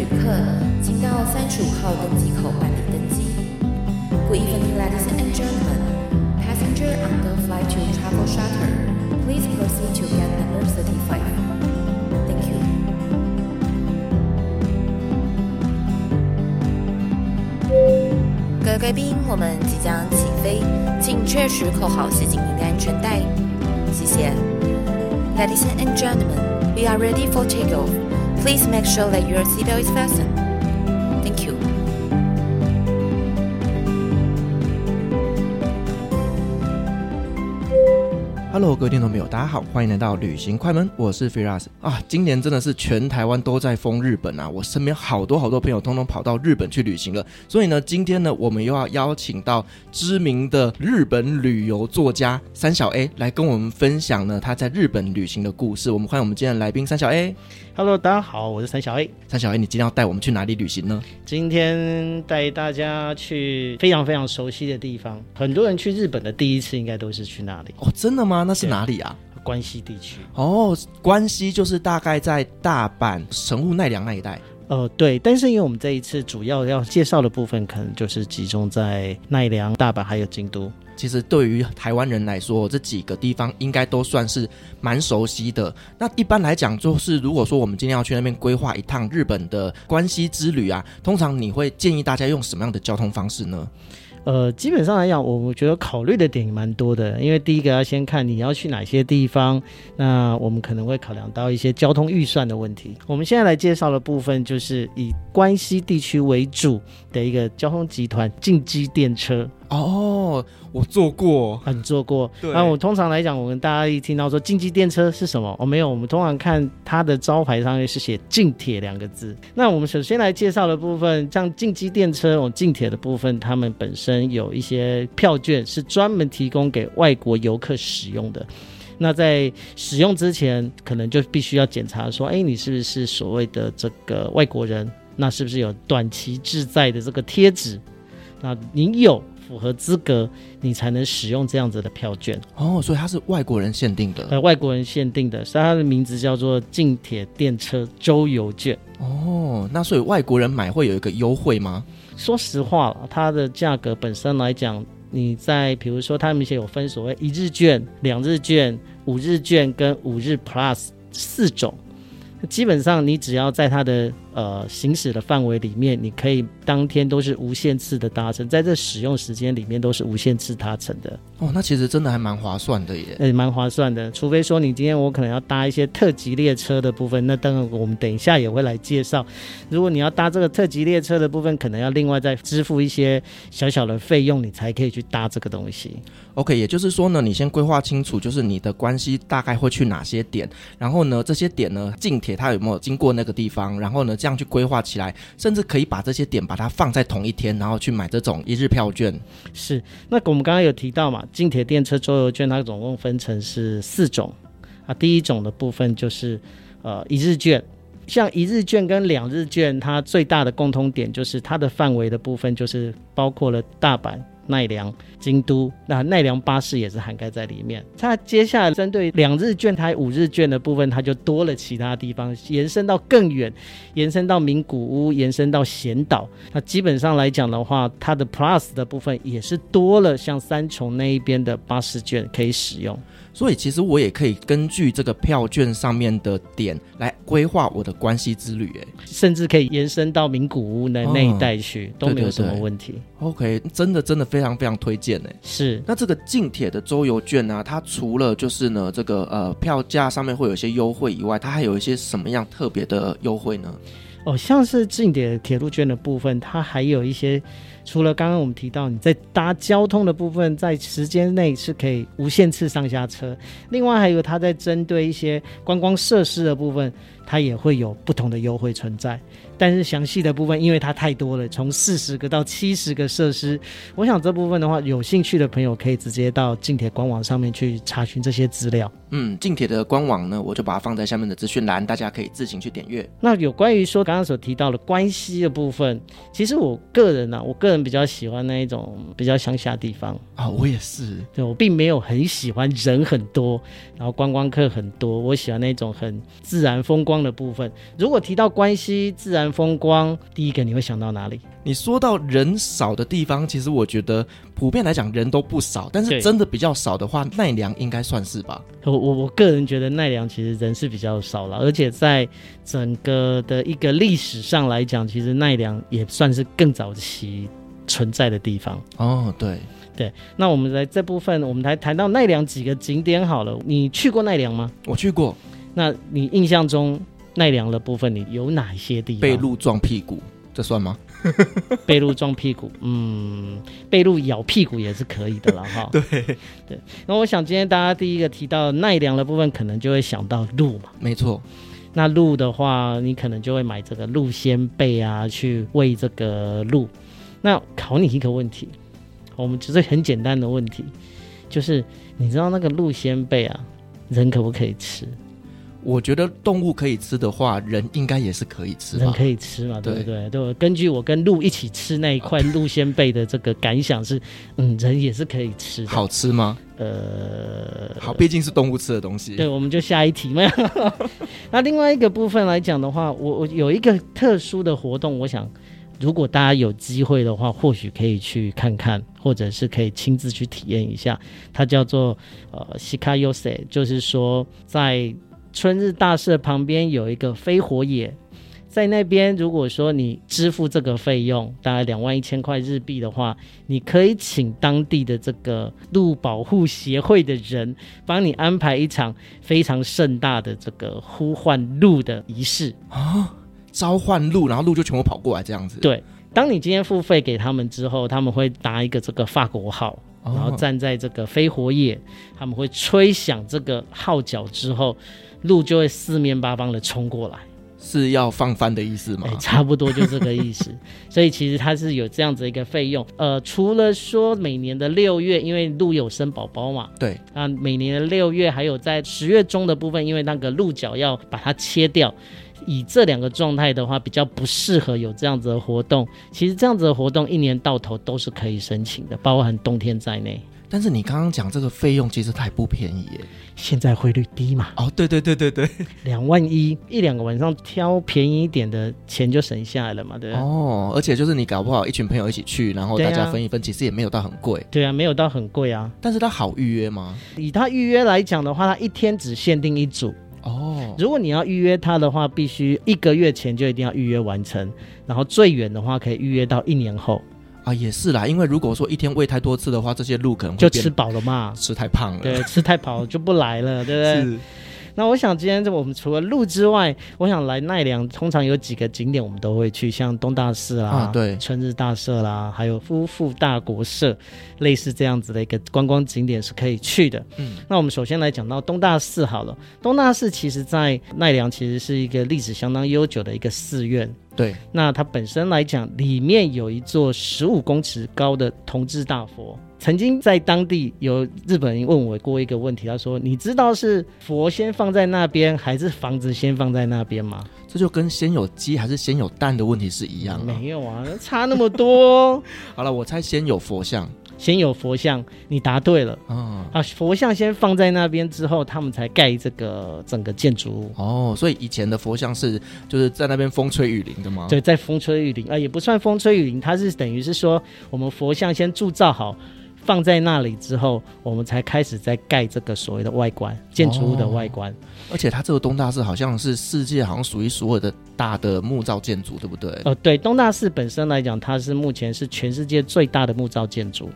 旅客，请到三十五号登机口办理登机。Good evening, ladies and gentlemen. Passenger on the flight to Travel Charter, please proceed to gate number thirty-five. Thank you. 各位贵宾，我们即将起飞，请确实扣好系紧您的安全带。谢谢。Ladies and gentlemen, we are ready for takeoff. Please make sure that your seatbelt is fastened. Thank you. Hello，各位听众朋友，大家好，欢迎来到旅行快门，我是 Firas 啊。今年真的是全台湾都在封日本啊，我身边好多好多朋友通通跑到日本去旅行了。所以呢，今天呢，我们又要邀请到知名的日本旅游作家三小 A 来跟我们分享呢他在日本旅行的故事。我们欢迎我们今天的来宾三小 A。Hello，大家好，我是三小 A。三小 A，你今天要带我们去哪里旅行呢？今天带大家去非常非常熟悉的地方。很多人去日本的第一次应该都是去那里。哦，真的吗？那是哪里啊？关西地区。哦，关西就是大概在大阪、神户、奈良那一带。呃，对。但是因为我们这一次主要要介绍的部分，可能就是集中在奈良、大阪还有京都。其实对于台湾人来说，这几个地方应该都算是蛮熟悉的。那一般来讲，就是如果说我们今天要去那边规划一趟日本的关西之旅啊，通常你会建议大家用什么样的交通方式呢？呃，基本上来讲，我觉得考虑的点蛮多的。因为第一个要先看你要去哪些地方，那我们可能会考量到一些交通预算的问题。我们现在来介绍的部分，就是以关西地区为主的一个交通集团——近畿电车。哦，我坐过，很、啊、坐过。对，那我通常来讲，我们大家一听到说竞技电车是什么？哦，没有，我们通常看它的招牌上面是写“近铁”两个字。那我们首先来介绍的部分，像竞技电车哦，近铁的部分，他们本身有一些票券是专门提供给外国游客使用的。那在使用之前，可能就必须要检查说，哎，你是不是所谓的这个外国人？那是不是有短期滞在的这个贴纸？那您有？符合资格，你才能使用这样子的票券哦。所以它是外国人限定的，呃，外国人限定的，所以它的名字叫做近铁电车周游券。哦，那所以外国人买会有一个优惠吗？说实话了，它的价格本身来讲，你在比如说，他们一些有分所谓一日券、两日券、五日券跟五日 Plus 四种。基本上，你只要在它的呃行驶的范围里面，你可以当天都是无限次的搭乘，在这使用时间里面都是无限次搭乘的。哦，那其实真的还蛮划算的耶。诶，蛮划算的。除非说你今天我可能要搭一些特级列车的部分，那当然我们等一下也会来介绍。如果你要搭这个特级列车的部分，可能要另外再支付一些小小的费用，你才可以去搭这个东西。OK，也就是说呢，你先规划清楚，就是你的关系大概会去哪些点，然后呢，这些点呢，近铁它有没有经过那个地方，然后呢，这样样去规划起来，甚至可以把这些点把它放在同一天，然后去买这种一日票券。是，那我们刚刚有提到嘛，近铁电车周游券它总共分成是四种啊，第一种的部分就是呃一日券，像一日券跟两日券，它最大的共通点就是它的范围的部分就是包括了大阪。奈良、京都，那奈良巴士也是涵盖在里面。它接下来针对两日券、台五日券的部分，它就多了其他地方，延伸到更远，延伸到名古屋，延伸到贤岛。那基本上来讲的话，它的 Plus 的部分也是多了，像三重那一边的巴士券可以使用。所以其实我也可以根据这个票券上面的点来规划我的关系之旅，哎，甚至可以延伸到名古屋的那一带去，哦，都没有什么问题。OK，真的真的非常非常推荐哎。是，那这个近铁的周游券呢，啊，它除了就是呢这个呃票价上面会有一些优惠以外，它还有一些什么样特别的优惠呢？哦，像是近铁铁路券的部分，它还有一些。除了刚刚我们提到你在搭交通的部分，在时间内是可以无限次上下车，另外还有它在针对一些观光设施的部分，它也会有不同的优惠存在。但是详细的部分，因为它太多了，从四十个到七十个设施，我想这部分的话，有兴趣的朋友可以直接到近铁官网上面去查询这些资料。嗯，近铁的官网呢，我就把它放在下面的资讯栏，大家可以自行去点阅。那有关于说刚刚所提到的关西的部分，其实我个人呢、啊，我个人比较喜欢那一种比较乡下地方啊，我也是，对，我并没有很喜欢人很多，然后观光客很多，我喜欢那种很自然风光光的部分。如果提到关西自然风光，第一个你会想到哪里？你说到人少的地方，其实我觉得普遍来讲人都不少，但是真的比较少的话，奈良应该算是吧。我我我个人觉得奈良其实人是比较少了，而且在整个的一个历史上来讲，其实奈良也算是更早期存在的地方。哦，对对。那我们来这部分，我们来谈到奈良几个景点好了。你去过奈良吗？我去过。那你印象中奈良的部分，你有哪些地方？被鹿撞屁股，这算吗？被鹿撞屁股，嗯，被鹿咬屁股也是可以的了哈。对对，那我想今天大家第一个提到奈良的部分，可能就会想到鹿嘛。没错，那鹿的话，你可能就会买这个鹿仙贝啊，去喂这个鹿。那考你一个问题，我们只是很简单的问题，就是你知道那个鹿仙贝啊，人可不可以吃？我觉得动物可以吃的话，人应该也是可以吃。人可以吃嘛？对不对？对，根据我跟鹿一起吃那一块鹿仙贝的这个感想是，嗯，人也是可以吃的。好吃吗？呃，好，毕竟是动物吃的东西。对，我们就下一题嘛。那另外一个部分来讲的话，我我有一个特殊的活动，我想如果大家有机会的话，或许可以去看看，或者是可以亲自去体验一下。它叫做呃西卡尤塞，就是说在。春日大社旁边有一个飞火野，在那边，如果说你支付这个费用，大概两万一千块日币的话，你可以请当地的这个鹿保护协会的人帮你安排一场非常盛大的这个呼唤鹿的仪式啊，召唤鹿，然后鹿就全部跑过来这样子。对，当你今天付费给他们之后，他们会拿一个这个法国号，然后站在这个飞火野，他们会吹响这个号角之后。鹿就会四面八方的冲过来，是要放翻的意思吗？哎，差不多就这个意思。所以其实它是有这样子一个费用。呃，除了说每年的六月，因为鹿有生宝宝嘛，对啊，每年的六月还有在十月中的部分，因为那个鹿角要把它切掉，以这两个状态的话，比较不适合有这样子的活动。其实这样子的活动一年到头都是可以申请的，包含冬天在内。但是你刚刚讲这个费用其实它也不便宜耶，现在汇率低嘛？哦，对对对对对，两万一，一两个晚上挑便宜一点的钱就省下来了嘛，对？哦，而且就是你搞不好一群朋友一起去，然后大家分一分，其实也没有到很贵。对啊，没有到很贵啊。但是它好预约吗？以它预约来讲的话，它一天只限定一组。哦，如果你要预约它的话，必须一个月前就一定要预约完成，然后最远的话可以预约到一年后。啊，也是啦，因为如果说一天喂太多次的话，这些鹿可能会就吃饱了嘛，吃太胖了，对，吃太饱了就不来了，对不对？是。那我想今天我们除了路之外，我想来奈良，通常有几个景点我们都会去，像东大寺啦，啊、对，春日大社啦，还有夫妇大国社，类似这样子的一个观光景点是可以去的。嗯，那我们首先来讲到东大寺好了，东大寺其实在奈良其实是一个历史相当悠久的一个寺院。对，那它本身来讲，里面有一座十五公尺高的铜制大佛。曾经在当地有日本人问我过一个问题，他说：“你知道是佛先放在那边，还是房子先放在那边吗？”这就跟先有鸡还是先有蛋的问题是一样的。没有啊，差那么多。好了，我猜先有佛像，先有佛像，你答对了。嗯、啊，佛像先放在那边之后，他们才盖这个整个建筑物。哦，所以以前的佛像是就是在那边风吹雨淋的吗？对，在风吹雨淋啊，也不算风吹雨淋，它是等于是说我们佛像先铸造好。放在那里之后，我们才开始在盖这个所谓的外观建筑物的外观。哦，而且它这个东大寺好像是世界好像数一数二的大的木造建筑，对不对？呃，对，东大寺本身来讲，它是目前是全世界最大的木造建筑。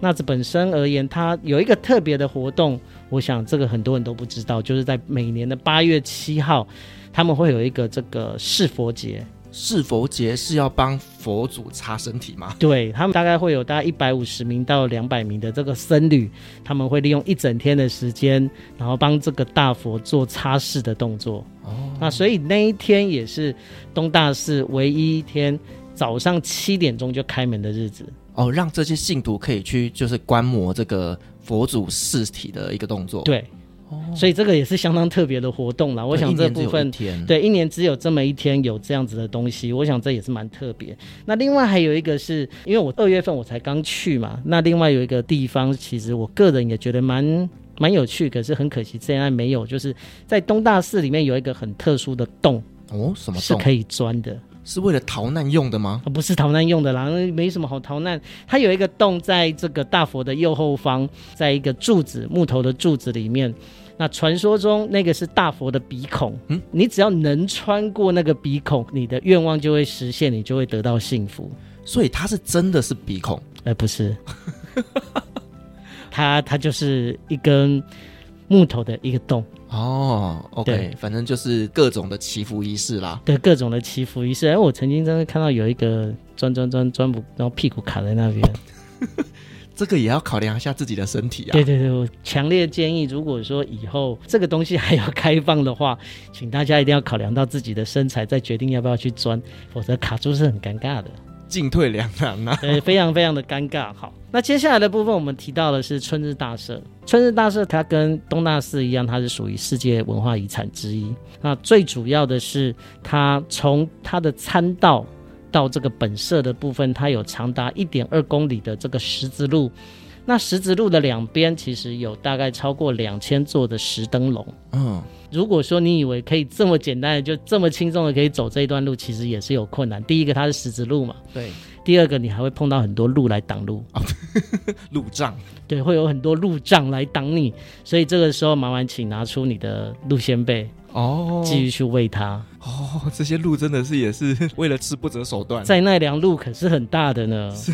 那这本身而言，它有一个特别的活动，我想这个很多人都不知道，就是在每年的八月七号，他们会有一个这个释佛节。释佛节是要帮佛祖擦身体吗？对，他们大概会有大概一百五十名到两百名的这个僧侣，他们会利用一整天的时间，然后帮这个大佛做擦拭的动作。哦，那所以那一天也是东大寺唯一一天早上七点钟就开门的日子。哦，让这些信徒可以去就是观摩这个佛祖尸体的一个动作。对。所以这个也是相当特别的活动啦。我想这部分对一年只有这么一天有这样子的东西，我想这也是蛮特别。那另外还有一个是因为我二月份我才刚去嘛，那另外有一个地方，其实我个人也觉得蛮蛮有趣，可是很可惜现在没有。就是在东大寺里面有一个很特殊的洞哦，什么洞？是可以钻的？是为了逃难用的吗？不是逃难用的啦，没什么好逃难。它有一个洞，在这个大佛的右后方，在一个柱子木头的柱子里面。那传说中那个是大佛的鼻孔，嗯，你只要能穿过那个鼻孔，你的愿望就会实现，你就会得到幸福。所以它是真的是鼻孔？而、呃，不是，它它就是一根木头的一个洞。哦，OK，反正就是各种的祈福仪式啦。对，各种的祈福仪式。哎，我曾经真的看到有一个钻钻钻钻不，然后屁股卡在那边。这个也要考量一下自己的身体啊。对对对，我强烈建议，如果说以后这个东西还要开放的话，请大家一定要考量到自己的身材，再决定要不要去钻，否则卡住是很尴尬的。进退两难啊！对，非常非常的尴尬。好，那接下来的部分，我们提到的是春日大社。春日大社它跟东大寺一样，它是属于世界文化遗产之一。那最主要的是，它从它的参道到这个本社的部分，它有长达一点二公里的这个十字路。那十字路的两边其实有大概超过两千座的石灯笼。嗯，如果说你以为可以这么简单的就这么轻松的可以走这一段路，其实也是有困难。第一个它是十字路嘛，对。第二个你还会碰到很多路来挡路，哦、路障。对，会有很多路障来挡你，所以这个时候麻烦请拿出你的路仙贝。哦，继续去喂它哦。这些鹿真的是也是 为了吃不择手段。在奈良鹿可是很大的呢，是。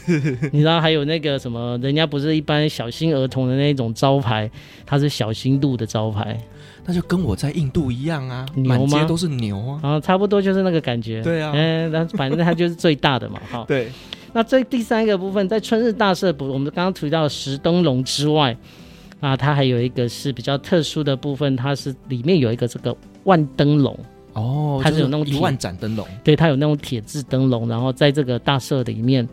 你知道还有那个什么，人家不是一般小心儿童的那种招牌，它是小心鹿的招牌。那就跟我在印度一样啊，满街都是牛啊，啊，差不多就是那个感觉。对啊，嗯，那反正它就是最大的嘛，哈。对。那这第三个部分，在春日大社，我们刚刚提到的石灯笼之外。啊，它还有一个是比较特殊的部分，它是里面有一个这个万灯笼哦，它是有那种一万盏灯笼，对，它有那种铁质灯笼，然后在这个大社里面，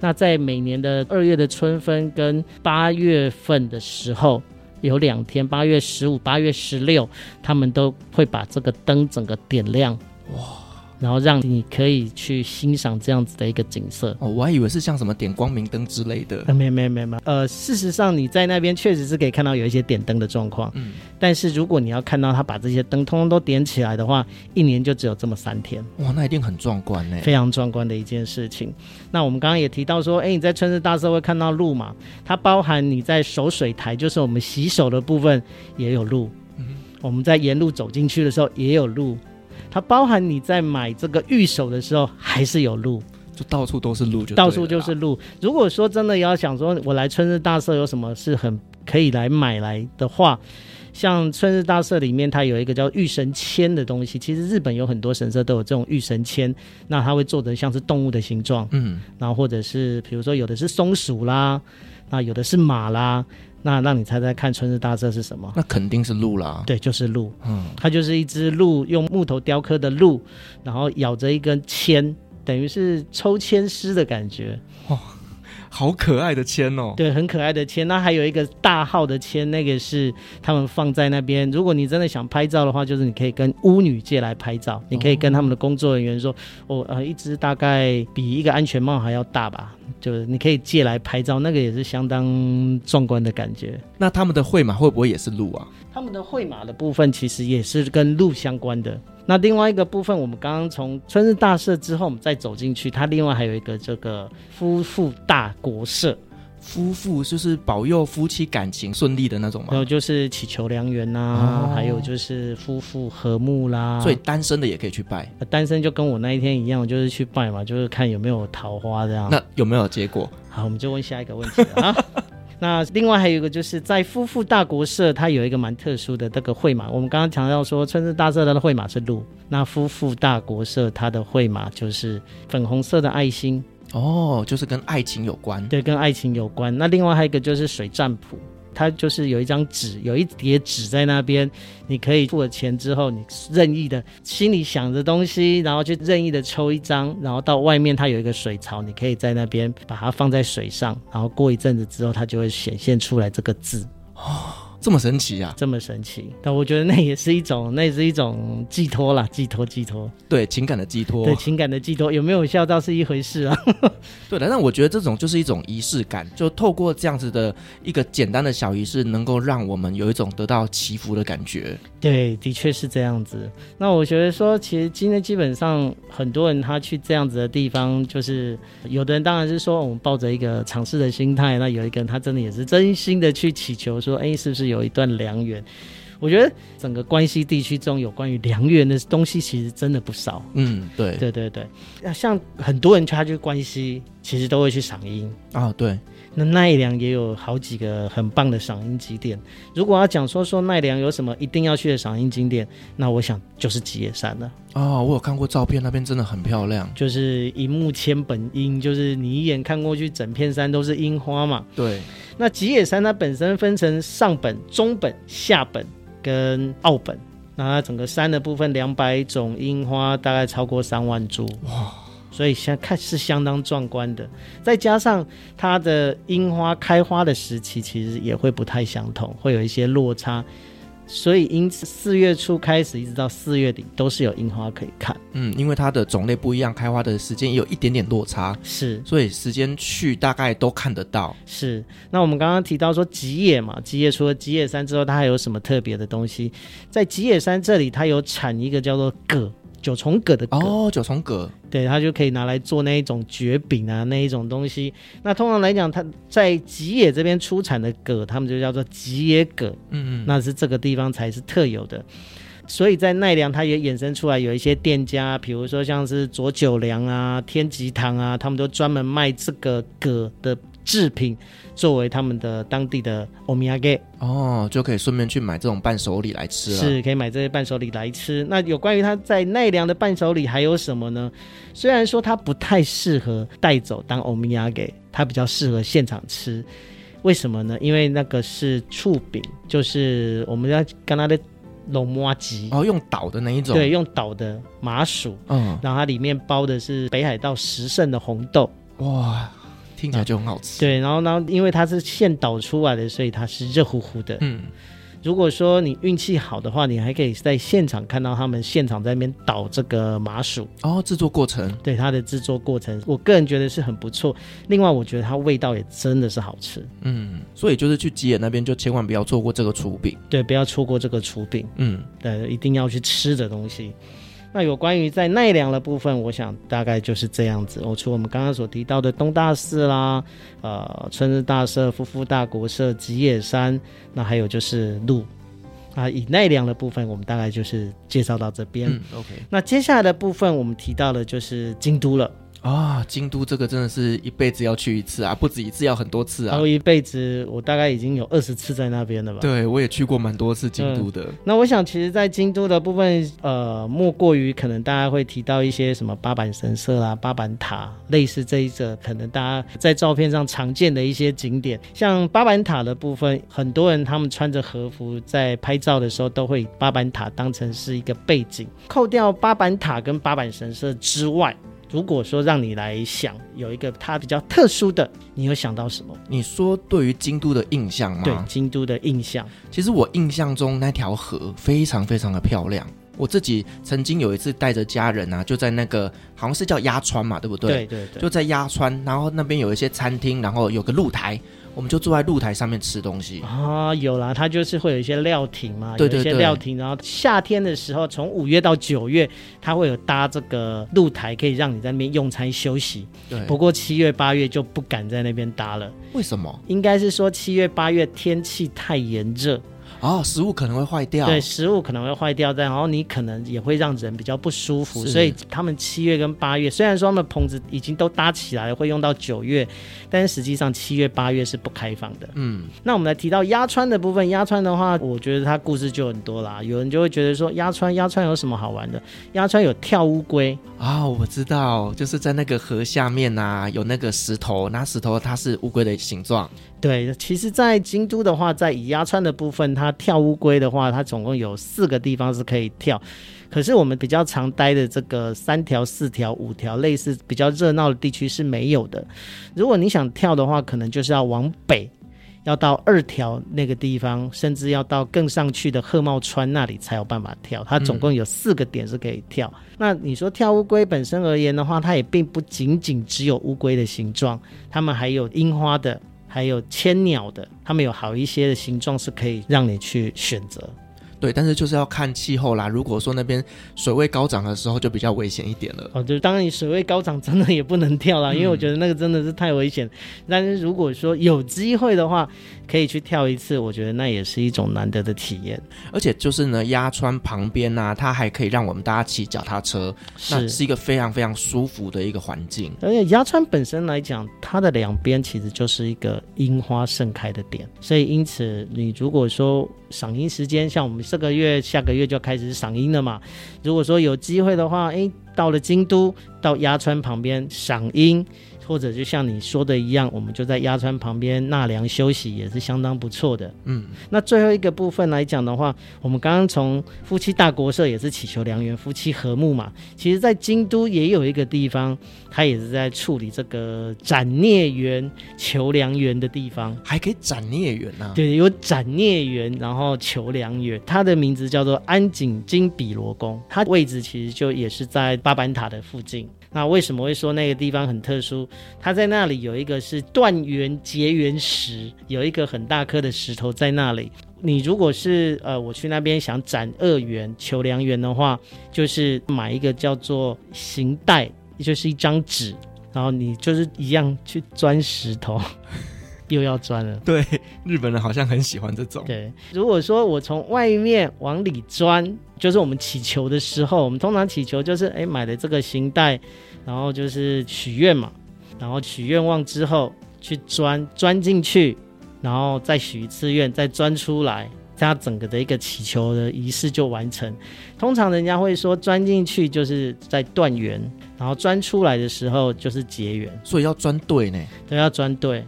那在每年的二月的春分跟八月份的时候，有两天，八月十五、八月十六，他们都会把这个灯整个点亮，哇。然后让你可以去欣赏这样子的一个景色哦，我还以为是像什么点光明灯之类的。呃，没没没没，呃，事实上你在那边确实是可以看到有一些点灯的状况。嗯，但是如果你要看到他把这些灯通通都点起来的话，一年就只有这么三天。哇，那一定很壮观呢，非常壮观的一件事情。那我们刚刚也提到说，哎，你在春日大社会看到路嘛？它包含你在守水台，就是我们洗手的部分也有路。嗯，我们在沿路走进去的时候也有路。它包含你在买这个御守的时候，还是有路，就到处都是路就，就到处就是路。如果说真的要想说，我来春日大社有什么是很可以来买来的话，像春日大社里面它有一个叫御神签的东西。其实日本有很多神社都有这种御神签，那它会做的像是动物的形状，嗯，然后或者是比如说有的是松鼠啦，那有的是马啦。那让你猜猜看，春日大社是什么？那肯定是鹿啦。对，就是鹿。嗯，它就是一只鹿，用木头雕刻的鹿，然后咬着一根签，等于是抽签师的感觉。哇，好可爱的签哦！对，很可爱的签。那还有一个大号的签，那个是他们放在那边。如果你真的想拍照的话，就是你可以跟巫女借来拍照。你可以跟他们的工作人员说：“哦，呃，一只大概比一个安全帽还要大吧。”就是你可以借来拍照，那个也是相当壮观的感觉。那他们的会马会不会也是鹿啊？他们的会马的部分其实也是跟鹿相关的。那另外一个部分，我们刚刚从春日大社之后，我们再走进去，它另外还有一个这个夫妇大国社。夫妇就是保佑夫妻感情顺利的那种嘛？还有就是祈求良缘呐、啊，哦、还有就是夫妇和睦啦。所以单身的也可以去拜。单身就跟我那一天一样，就是去拜嘛，就是看有没有桃花这样。那有没有结果？好，我们就问下一个问题啊。那另外还有一个就是在夫妇大国社，它有一个蛮特殊的这个会马。我们刚刚强调说，春日大社它的会马是鹿，那夫妇大国社它的会马就是粉红色的爱心。哦，就是跟爱情有关，对，跟爱情有关。那另外还有一个就是水占卜，它就是有一张纸，有一叠纸在那边，你可以付了钱之后，你任意的心里想着东西，然后去任意的抽一张，然后到外面它有一个水槽，你可以在那边把它放在水上，然后过一阵子之后，它就会显现出来这个字。哦这么神奇啊！这么神奇，但我觉得那也是一种，那也是一种寄托啦，寄托寄托，对情感的寄托，对情感的寄托，有没有效倒是一回事啊。对的，但我觉得这种就是一种仪式感，就透过这样子的一个简单的小仪式，能够让我们有一种得到祈福的感觉。对，的确是这样子。那我觉得说，其实今天基本上很多人他去这样子的地方，就是有的人当然是说我们抱着一个尝试的心态，那有一个人他真的也是真心的去祈求说，哎，是不是有一段良缘？我觉得整个关西地区中有关于良缘的东西，其实真的不少。嗯，对，对对对。像很多人他去关西，其实都会去赏樱啊。对，那奈良也有好几个很棒的赏樱景点。如果要讲说说奈良有什么一定要去的赏樱景点，那我想就是吉野山了。哦，我有看过照片，那边真的很漂亮，就是一目千本樱，就是你一眼看过去，整片山都是樱花嘛。对。那吉野山它本身分成上本、中本、下本。跟奥本，那它整个山的部分两百种樱花，大概超过三万株哇，所以相看是相当壮观的。再加上它的樱花开花的时期，其实也会不太相同，会有一些落差。所以，因此四月初开始一直到四月底都是有樱花可以看。嗯，因为它的种类不一样，开花的时间也有一点点落差。是，所以时间去大概都看得到。是。那我们刚刚提到说吉野嘛，吉野除了吉野山之后，它还有什么特别的东西？在吉野山这里，它有产一个叫做葛。九重葛的葛哦，九重葛，对，它就可以拿来做那一种蕨饼啊，那一种东西。那通常来讲，它在吉野这边出产的葛，他们就叫做吉野葛，嗯嗯，那是这个地方才是特有的。所以在奈良，它也衍生出来有一些店家，比如说像是佐久良啊、天吉堂啊，他们都专门卖这个葛的制品。作为他们的当地的欧米亚给哦，就可以顺便去买这种伴手礼来吃了。是，可以买这些伴手礼来吃。那有关于他在奈良的伴手礼还有什么呢？虽然说它不太适合带走当欧米亚给，它比较适合现场吃。为什么呢？因为那个是醋饼，就是我们要跟它的龙麻吉哦，用倒的那一种，对，用倒的麻薯，嗯，然后它里面包的是北海道十胜的红豆，哇。听起来就很好吃。对，然后呢，因为它是现捣出来的，所以它是热乎乎的。嗯，如果说你运气好的话，你还可以在现场看到他们现场在那边捣这个麻薯。哦，制作过程。对，它的制作过程，我个人觉得是很不错。另外，我觉得它味道也真的是好吃。嗯，所以就是去吉野那边，就千万不要错过这个厨饼。对，不要错过这个厨饼。嗯，对，一定要去吃的东西。那有关于在奈良的部分，我想大概就是这样子。我除我们刚刚所提到的东大寺啦，呃，春日大社、夫妇大国社、吉野山，那还有就是鹿啊。以奈良的部分，我们大概就是介绍到这边。嗯，OK。那接下来的部分，我们提到的就是京都了。啊、哦，京都这个真的是一辈子要去一次啊，不止一次，要很多次啊。然后一辈子，我大概已经有二十次在那边了吧？对，我也去过蛮多次京都的。那我想，其实，在京都的部分，呃，莫过于可能大家会提到一些什么八坂神社啦、八坂塔，类似这一者，可能大家在照片上常见的一些景点。像八坂塔的部分，很多人他们穿着和服在拍照的时候，都会以八坂塔当成是一个背景。扣掉八坂塔跟八坂神社之外，如果说让你来想有一个它比较特殊的，你有想到什么？你说对于京都的印象吗？对，京都的印象。其实我印象中那条河非常非常的漂亮。我自己曾经有一次带着家人啊，就在那个好像是叫鸭川嘛，对不对？对对对。就在鸭川，然后那边有一些餐厅，然后有个露台。我们就坐在露台上面吃东西啊，有啦，它就是会有一些料亭嘛，对对对，有一些料亭。然后夏天的时候，从五月到九月，它会有搭这个露台，可以让你在那边用餐休息。对，不过七月八月就不敢在那边搭了。为什么？应该是说七月八月天气太炎热。哦，食物可能会坏掉。对，食物可能会坏掉，但然后你可能也会让人比较不舒服。所以他们七月跟八月，虽然说他们棚子已经都搭起来了，会用到九月，但是实际上七月八月是不开放的。嗯，那我们来提到鸭川的部分，鸭川的话，我觉得它故事就很多啦。有人就会觉得说，鸭川，鸭川有什么好玩的？鸭川有跳乌龟啊、哦，我知道，就是在那个河下面啊，有那个石头，那石头它是乌龟的形状。对，其实，在京都的话，在以鸭川的部分，它跳乌龟的话，它总共有四个地方是可以跳。可是我们比较常待的这个三条、四条、五条，类似比较热闹的地区是没有的。如果你想跳的话，可能就是要往北，要到二条那个地方，甚至要到更上去的贺茂川那里才有办法跳。它总共有四个点是可以跳。嗯、那你说跳乌龟本身而言的话，它也并不仅仅只有乌龟的形状，它们还有樱花的，还有千鸟的，它们有好一些的形状是可以让你去选择。对，但是就是要看气候啦。如果说那边水位高涨的时候，就比较危险一点了。哦，就是当然你水位高涨，真的也不能跳啦，嗯、因为我觉得那个真的是太危险。但是如果说有机会的话，可以去跳一次，我觉得那也是一种难得的体验。而且就是呢，鸭川旁边呢、啊，它还可以让我们大家骑脚踏车，是那是一个非常非常舒服的一个环境。而且鸭川本身来讲，它的两边其实就是一个樱花盛开的点，所以因此你如果说赏樱时间，像我们这个月、下个月就开始赏樱了嘛。如果说有机会的话，诶，到了京都，到鸭川旁边赏樱。或者就像你说的一样，我们就在鸭川旁边纳凉休息，也是相当不错的。嗯，那最后一个部分来讲的话，我们刚刚从夫妻大国社也是祈求良缘，夫妻和睦嘛。其实，在京都也有一个地方，它也是在处理这个斩孽缘、求良缘的地方，还可以斩孽缘呢。对，有斩孽缘，然后求良缘。它的名字叫做安井金比罗宫，它位置其实就也是在八坂塔的附近。那为什么会说那个地方很特殊？它在那里有一个是断缘结缘石，有一个很大颗的石头在那里。你如果是呃，我去那边想斩恶缘、求良缘的话，就是买一个叫做行袋，也就是一张纸，然后你就是一样去钻石头。又要钻了，对，日本人好像很喜欢这种。对，如果说我从外面往里钻，就是我们祈求的时候，我们通常祈求就是，哎，买了这个行带，然后就是许愿嘛，然后许愿望之后去钻，钻进去，然后再许一次愿，再钻出来，这样整个的一个祈求的仪式就完成。通常人家会说，钻进去就是在断缘，然后钻出来的时候就是结缘，所以要钻对呢，都要钻对。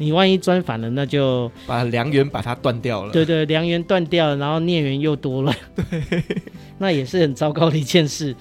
你万一钻反了，那就把良缘把它断掉了。对对，良缘断掉了，然后孽缘又多了，对，那也是很糟糕的一件事。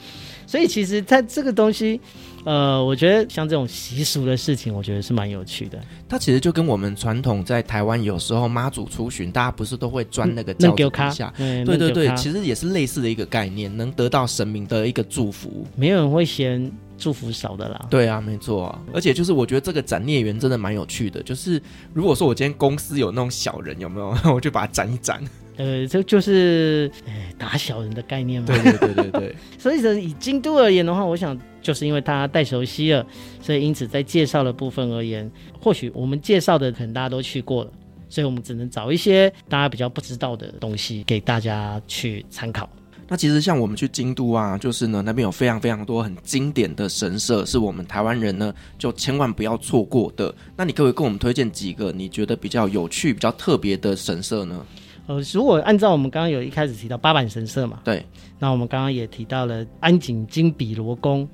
所以其实它这个东西，呃，我觉得像这种习俗的事情，我觉得是蛮有趣的。它其实就跟我们传统在台湾有时候妈祖出巡，大家不是都会钻那个轿子底下？对对对，其实也是类似的一个概念，能得到神明的一个祝福。没有人会嫌。祝福少的啦，对啊，没错啊，而且就是我觉得这个斩孽缘真的蛮有趣的，就是如果说我今天公司有那种小人，有没有，我就把它斩一斩。呃，这就是打小人的概念嘛。对对对对对。所以说以京都而言的话，我想就是因为大家太熟悉了，所以因此在介绍的部分而言，或许我们介绍的可能大家都去过了，所以我们只能找一些大家比较不知道的东西给大家去参考。那其实像我们去京都啊，就是呢，那边有非常非常多很经典的神社，是我们台湾人呢就千万不要错过的。那你可不可以跟我们推荐几个你觉得比较有趣、比较特别的神社呢？呃，如果按照我们刚刚有一开始提到八坂神社嘛，对，那我们刚刚也提到了安井金比罗宫。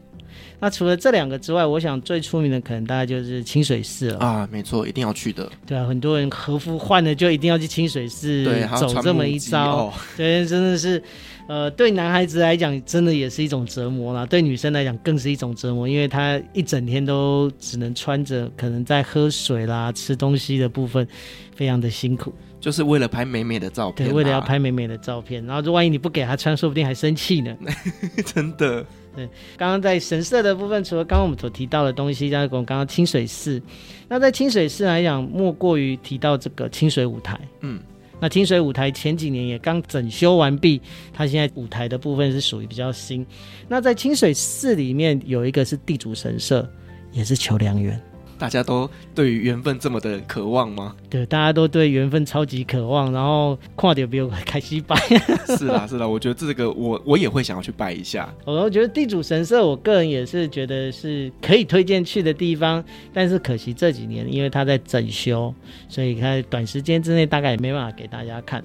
那除了这两个之外，我想最出名的可能大概就是清水寺了啊，没错，一定要去的。对啊，很多人和服换了就一定要去清水寺走这么一遭，哦、对，真的是。呃，对男孩子来讲，真的也是一种折磨啦；对女生来讲，更是一种折磨，因为她一整天都只能穿着，可能在喝水啦、吃东西的部分，非常的辛苦，就是为了拍美美的照片。对，为了要拍美美的照片，然后就万一你不给她穿，说不定还生气呢。真的。对，刚刚在神社的部分，除了刚刚我们所提到的东西，像我们刚刚清水寺，那在清水寺来讲，莫过于提到这个清水舞台。嗯。那清水舞台前几年也刚整修完毕，它现在舞台的部分是属于比较新。那在清水寺里面有一个是地主神社，也是求良缘。大家都对于缘分这么的渴望吗？对，大家都对缘分超级渴望，然后跨点比我开心拜。是啦，是啦，我觉得这个我我也会想要去拜一下。我觉得地主神社，我个人也是觉得是可以推荐去的地方，但是可惜这几年因为它在整修，所以它短时间之内大概也没办法给大家看。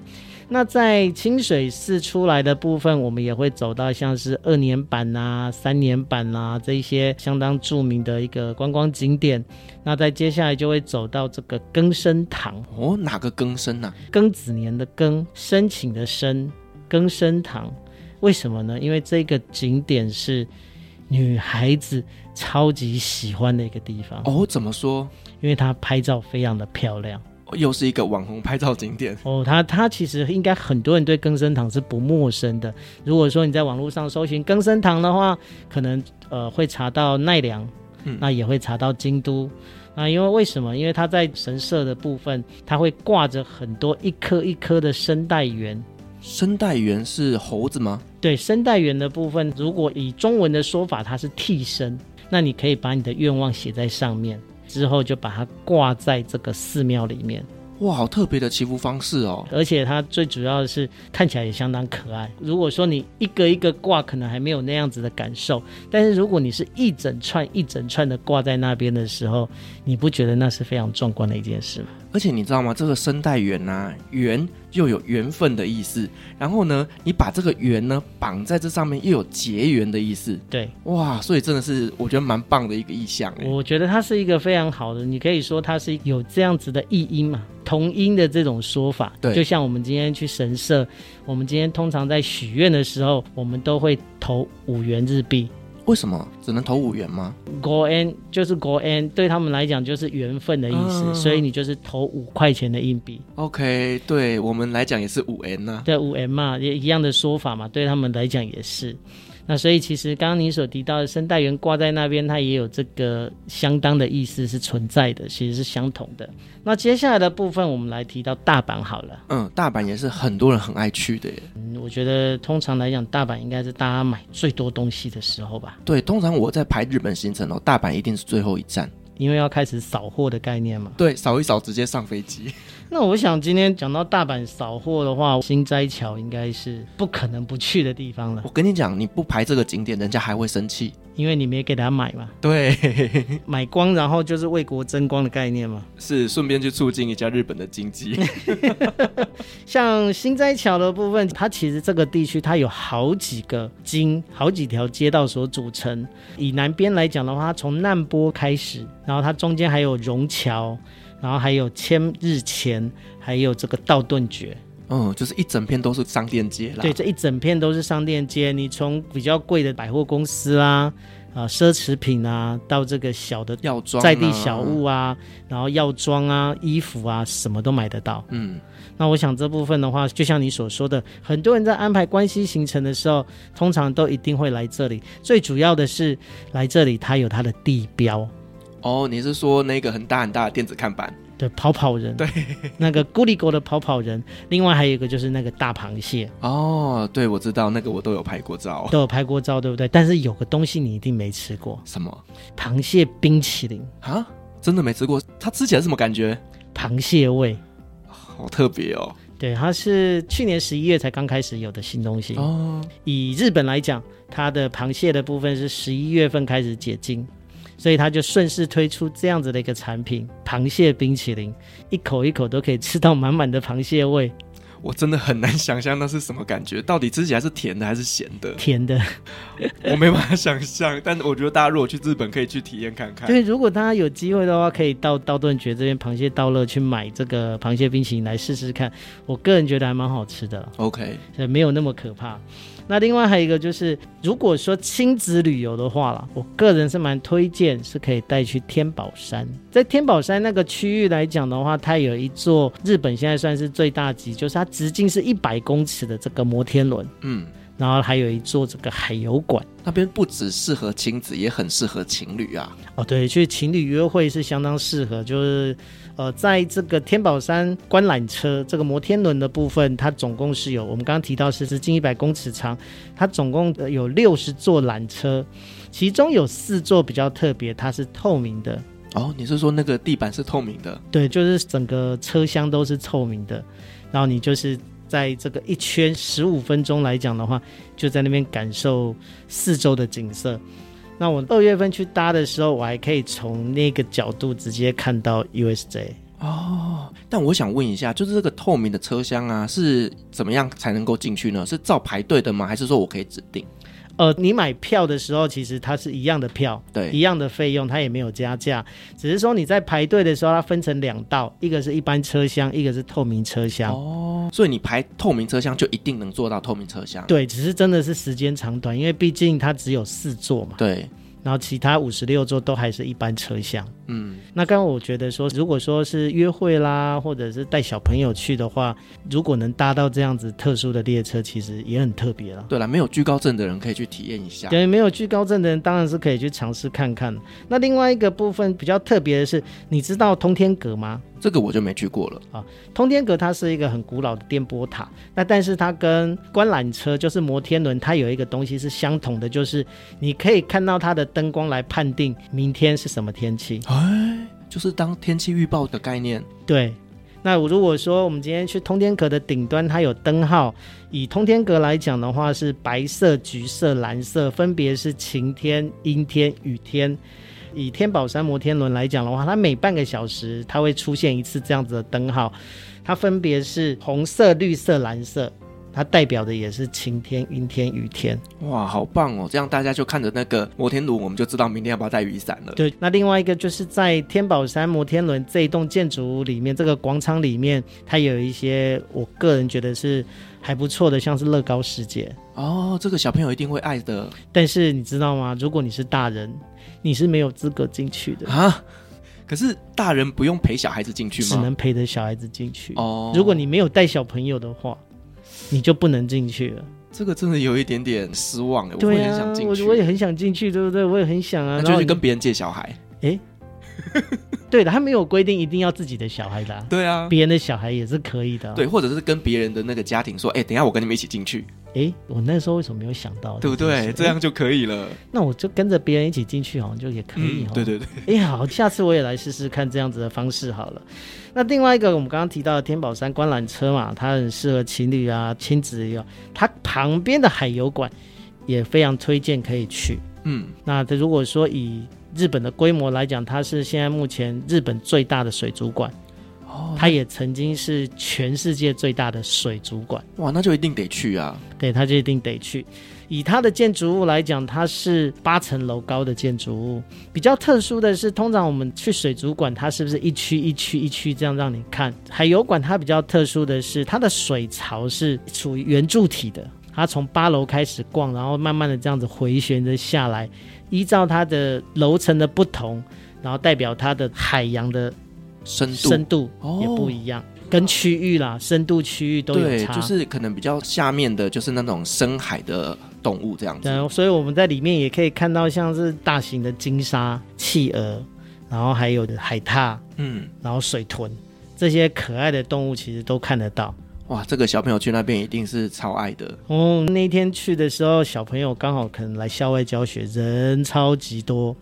那在清水寺出来的部分，我们也会走到像是二年版啊、三年版啊这一些相当著名的一个观光景点。那在接下来就会走到这个更生堂哦，哪个更生呢？庚子年的庚，申请的申，更生堂。为什么呢？因为这个景点是女孩子超级喜欢的一个地方哦。怎么说？因为它拍照非常的漂亮。又是一个网红拍照景点哦。它它其实应该很多人对更生堂是不陌生的。如果说你在网络上搜寻更生堂的话，可能呃会查到奈良，嗯，那也会查到京都。那因为为什么？因为它在神社的部分，它会挂着很多一颗一颗的生带圆。生带圆是猴子吗？对，生带圆的部分，如果以中文的说法，它是替身。那你可以把你的愿望写在上面，之后就把它挂在这个寺庙里面。哇，好特别的祈福方式哦！而且它最主要的是看起来也相当可爱。如果说你一个一个挂，可能还没有那样子的感受。但是如果你是一整串一整串的挂在那边的时候，你不觉得那是非常壮观的一件事吗？而且你知道吗？这个声带缘呐，缘又有缘分的意思。然后呢，你把这个缘呢绑在这上面，又有结缘的意思。对，哇，所以真的是我觉得蛮棒的一个意象。我觉得它是一个非常好的，你可以说它是有这样子的意音嘛，同音的这种说法。对，就像我们今天去神社，我们今天通常在许愿的时候，我们都会投五元日币。为什么只能投五元吗？ご縁就是ご縁，对他们来讲就是缘分的意思，嗯、所以你就是投五块钱的硬币。OK，对我们来讲也是五 N 呐。对，五 N 嘛，也一样的说法嘛，对他们来讲也是。那所以其实刚刚你所提到的生态园挂在那边，它也有这个相当的意思是存在的，其实是相同的。那接下来的部分，我们来提到大阪好了。嗯，大阪也是很多人很爱去的耶。觉得通常来讲，大阪应该是大家买最多东西的时候吧。对，通常我在排日本行程哦，大阪一定是最后一站。因为要开始扫货的概念嘛，对，扫一扫直接上飞机。那我想今天讲到大阪扫货的话，新斋桥应该是不可能不去的地方了。我跟你讲，你不排这个景点，人家还会生气，因为你没给他买嘛。对，买光然后就是为国争光的概念嘛。是，顺便去促进一下日本的经济。像新斋桥的部分，它其实这个地区它有好几个经，好几条街道所组成。以南边来讲的话，它从难波开始。然后它中间还有融桥，然后还有千日前，还有这个道顿堀，嗯，就是一整片都是商店街啦。对，这一整片都是商店街。你从比较贵的百货公司啊，啊、呃，奢侈品啊，到这个小的药妆、在地小物啊，然后药妆啊、衣服啊，什么都买得到。嗯，那我想这部分的话，就像你所说的，很多人在安排关西行程的时候，通常都一定会来这里。最主要的是来这里，它有它的地标。哦，你是说那个很大很大的电子看板？对，跑跑人。对，那个咕哩狗的跑跑人。另外还有一个就是那个大螃蟹。哦，对，我知道那个我都有拍过照，都有拍过照，对不对？但是有个东西你一定没吃过。什么？螃蟹冰淇淋啊？真的没吃过？它吃起来什么感觉？螃蟹味，好特别哦。对，它是去年十一月才刚开始有的新东西。哦。以日本来讲，它的螃蟹的部分是十一月份开始解禁。所以他就顺势推出这样子的一个产品——螃蟹冰淇淋，一口一口都可以吃到满满的螃蟹味。我真的很难想象那是什么感觉，到底吃起来是甜的还是咸的？甜的，我没办法想象。但我觉得大家如果去日本，可以去体验看看。对，如果大家有机会的话，可以到道顿堀这边螃蟹道乐去买这个螃蟹冰淇淋来试试看。我个人觉得还蛮好吃的。OK，所以没有那么可怕。那另外还有一个就是，如果说亲子旅游的话啦，我个人是蛮推荐，是可以带去天宝山。在天宝山那个区域来讲的话，它有一座日本现在算是最大级，就是它直径是一百公尺的这个摩天轮。嗯。然后还有一座这个海游馆，那边不只适合亲子，也很适合情侣啊。哦，对，去情侣约会是相当适合。就是，呃，在这个天宝山观览车这个摩天轮的部分，它总共是有我们刚刚提到是是近一百公尺长，它总共有六十座缆车，其中有四座比较特别，它是透明的。哦，你是说那个地板是透明的？对，就是整个车厢都是透明的，然后你就是。在这个一圈十五分钟来讲的话，就在那边感受四周的景色。那我二月份去搭的时候，我还可以从那个角度直接看到 USJ 哦。但我想问一下，就是这个透明的车厢啊，是怎么样才能够进去呢？是照排队的吗？还是说我可以指定？呃，你买票的时候，其实它是一样的票，对，一样的费用，它也没有加价，只是说你在排队的时候，它分成两道，一个是一般车厢，一个是透明车厢。哦，所以你排透明车厢就一定能坐到透明车厢？对，只是真的是时间长短，因为毕竟它只有四座嘛。对。然后其他五十六座都还是一般车厢。嗯，那刚刚我觉得说，如果说是约会啦，或者是带小朋友去的话，如果能搭到这样子特殊的列车，其实也很特别了。对了，没有惧高症的人可以去体验一下。对，没有惧高症的人当然是可以去尝试看看。那另外一个部分比较特别的是，你知道通天阁吗？这个我就没去过了啊。通天阁它是一个很古老的电波塔，那但是它跟观览车就是摩天轮，它有一个东西是相同的，就是你可以看到它的灯光来判定明天是什么天气。哎，就是当天气预报的概念。对。那如果说我们今天去通天阁的顶端，它有灯号，以通天阁来讲的话是白色、橘色、蓝色，分别是晴天、阴天、雨天。以天宝山摩天轮来讲的话，它每半个小时它会出现一次这样子的灯号，它分别是红色、绿色、蓝色，它代表的也是晴天、阴天、雨天。哇，好棒哦！这样大家就看着那个摩天轮，我们就知道明天要不要带雨伞了。对，那另外一个就是在天宝山摩天轮这一栋建筑物里面，这个广场里面，它有一些我个人觉得是还不错的，像是乐高世界。哦，这个小朋友一定会爱的。但是你知道吗？如果你是大人，你是没有资格进去的啊！可是大人不用陪小孩子进去吗？只能陪着小孩子进去哦。如果你没有带小朋友的话，你就不能进去了。这个真的有一点点失望哎。我也想进去。我我也很想进去，对不对？我也很想啊。那就去跟别人借小孩。哎，对的，他没有规定一定要自己的小孩的。对啊，别人的小孩也是可以的。对，或者是跟别人的那个家庭说，哎，等一下我跟你们一起进去。哎，我那时候为什么没有想到？对不对？这样就可以了。那我就跟着别人一起进去，好像就也可以。对对对。哎，好，下次我也来试试看这样子的方式好了。那另外一个，我们刚刚提到的天宝山观览车嘛，它很适合情侣啊、亲子游。它旁边的海游馆也非常推荐可以去。嗯，那如果说以日本的规模来讲，它是现在目前日本最大的水族馆。哦，它也曾经是全世界最大的水族馆。哇，那就一定得去啊！对，它就一定得去。以它的建筑物来讲，它是八层楼高的建筑物。比较特殊的是，通常我们去水族馆，它是不是一区一区一区这样让你看？海游馆它比较特殊的是，它的水槽是属于圆柱体的。它从八楼开始逛，然后慢慢的这样子回旋着下来，依照它的楼层的不同，然后代表它的海洋的。深度深度也不一样，哦、跟区域啦，深度区域都有差。对，就是可能比较下面的，就是那种深海的动物这样子。对，所以我们在里面也可以看到，像是大型的鲸鲨、企鹅，然后还有海獭，嗯，然后水豚这些可爱的动物，其实都看得到。哇，这个小朋友去那边一定是超爱的。哦，那天去的时候，小朋友刚好可能来校外教学，人超级多。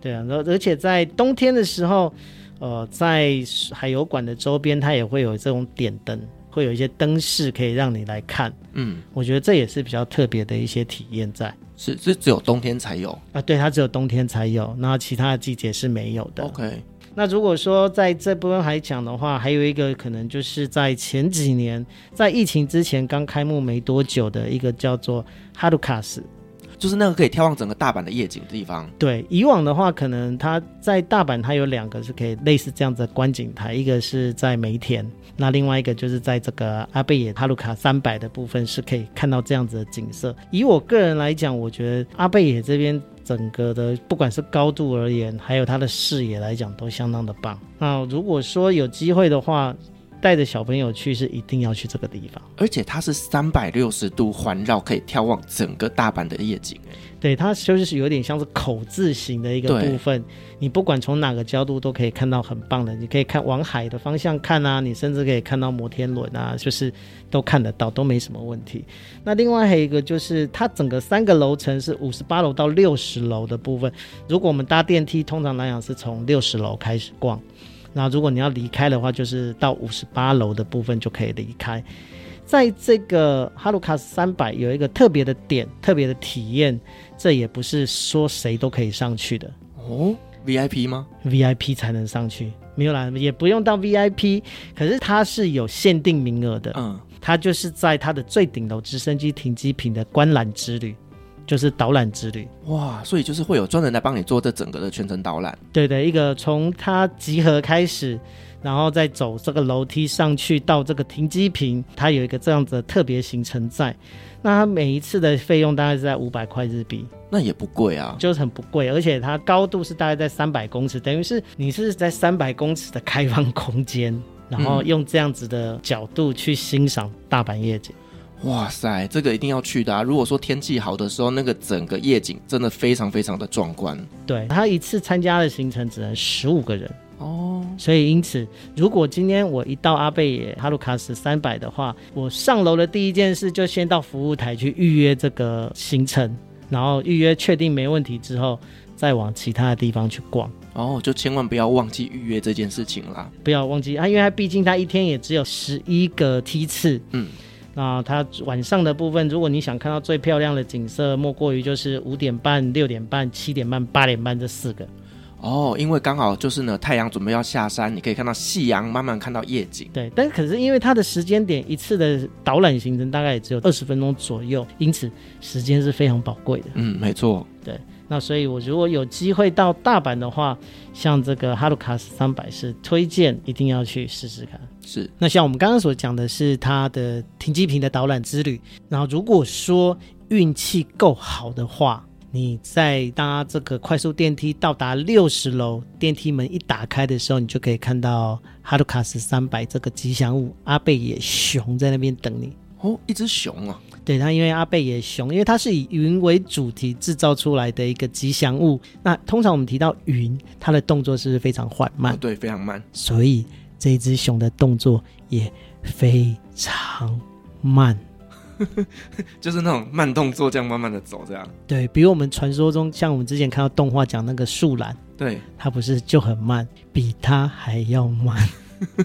对啊，然后而且在冬天的时候。呃，在海游馆的周边，它也会有这种点灯，会有一些灯饰可以让你来看。嗯，我觉得这也是比较特别的一些体验在。是，是只有冬天才有啊？对，它只有冬天才有，那其他的季节是没有的。OK。那如果说在这部分还讲的话，还有一个可能就是在前几年，在疫情之前刚开幕没多久的一个叫做哈鲁卡斯。就是那个可以眺望整个大阪的夜景的地方。对，以往的话，可能它在大阪，它有两个是可以类似这样子的观景台，一个是在梅田，那另外一个就是在这个阿贝野哈鲁卡三百的部分是可以看到这样子的景色。以我个人来讲，我觉得阿贝野这边整个的不管是高度而言，还有它的视野来讲，都相当的棒。那如果说有机会的话，带着小朋友去是一定要去这个地方，而且它是三百六十度环绕，可以眺望整个大阪的夜景。对，它就是有点像是口字形的一个部分，你不管从哪个角度都可以看到很棒的。你可以看往海的方向看啊，你甚至可以看到摩天轮啊，就是都看得到，都没什么问题。那另外还有一个就是，它整个三个楼层是五十八楼到六十楼的部分。如果我们搭电梯，通常来讲是从六十楼开始逛。那如果你要离开的话，就是到五十八楼的部分就可以离开。在这个哈鲁卡斯三百有一个特别的点，特别的体验，这也不是说谁都可以上去的哦。VIP 吗？VIP 才能上去，没有啦，也不用到 VIP，可是它是有限定名额的。嗯，它就是在它的最顶楼直升机停机坪的观览之旅。就是导览之旅哇，所以就是会有专人来帮你做这整个的全程导览。对对，一个从它集合开始然后再走这个楼梯上去到这个停机坪，它有一个这样子的特别行程在。那它每一次的费用大概是在五百块日币，那也不贵啊，就是很不贵，而且它高度是大概在三百公尺，等于是你是在三百公尺的开放空间，然后用这样子的角度去欣赏大阪夜景。哇塞，这个一定要去的啊！如果说天气好的时候，那个整个夜景真的非常非常的壮观。对，他一次参加的行程只能十五个人哦，所以因此，如果今天我一到阿贝野哈鲁卡斯三百的话，我上楼的第一件事就先到服务台去预约这个行程，然后预约确定没问题之后，再往其他的地方去逛。哦，就千万不要忘记预约这件事情啦！不要忘记啊，因为它毕竟它一天也只有十一个梯次，嗯。那它晚上的部分，如果你想看到最漂亮的景色，莫过于就是五点半、六点半、七点半、八点半这四个。哦，因为刚好就是呢，太阳准备要下山，你可以看到夕阳，慢慢看到夜景。对，但可是因为它的时间点一次的导览行程大概也只有二十分钟左右，因此时间是非常宝贵的。嗯，没错。对。那所以，我如果有机会到大阪的话，像这个哈鲁卡斯三百是推荐一定要去试试看。是。那像我们刚刚所讲的是它的停机坪的导览之旅，然后如果说运气够好的话，你在搭这个快速电梯到达六十楼，电梯门一打开的时候，你就可以看到哈鲁卡斯三百这个吉祥物阿贝野熊在那边等你。哦，一只熊啊。对，它因为阿贝野熊，因为它是以云为主题制造出来的一个吉祥物。那通常我们提到云，它的动作是非常缓慢？哦，对，非常慢。所以这一只熊的动作也非常慢，就是那种慢动作，这样慢慢的走，这样。对，比如我们传说中，像我们之前看到动画讲那个树懒，对，它不是就很慢，比它还要慢。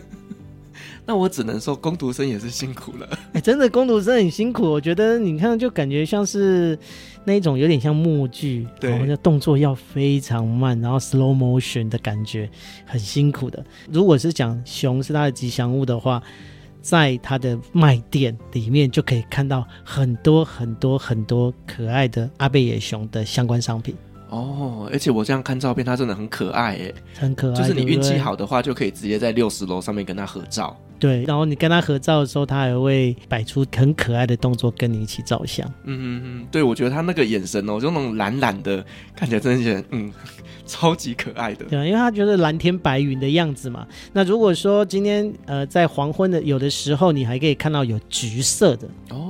那我只能说，工读生也是辛苦了。哎、欸，真的，工读生很辛苦。我觉得你看，就感觉像是那一种有点像默剧，对，然后动作要非常慢，然后 slow motion 的感觉，很辛苦的。如果是讲熊是它的吉祥物的话，在他的卖店里面就可以看到很多很多很多可爱的阿贝野熊的相关商品。哦，而且我这样看照片，它真的很可爱，哎，很可爱。就是你运气好的话，就可以直接在六十楼上面跟它合照。对，然后你跟他合照的时候，他还会摆出很可爱的动作跟你一起照相。嗯嗯嗯，对，我觉得他那个眼神哦，就那种懒懒的，看起来真的觉得嗯，超级可爱的。对，因为他觉得蓝天白云的样子嘛。那如果说今天呃在黄昏的有的时候，你还可以看到有橘色的哦。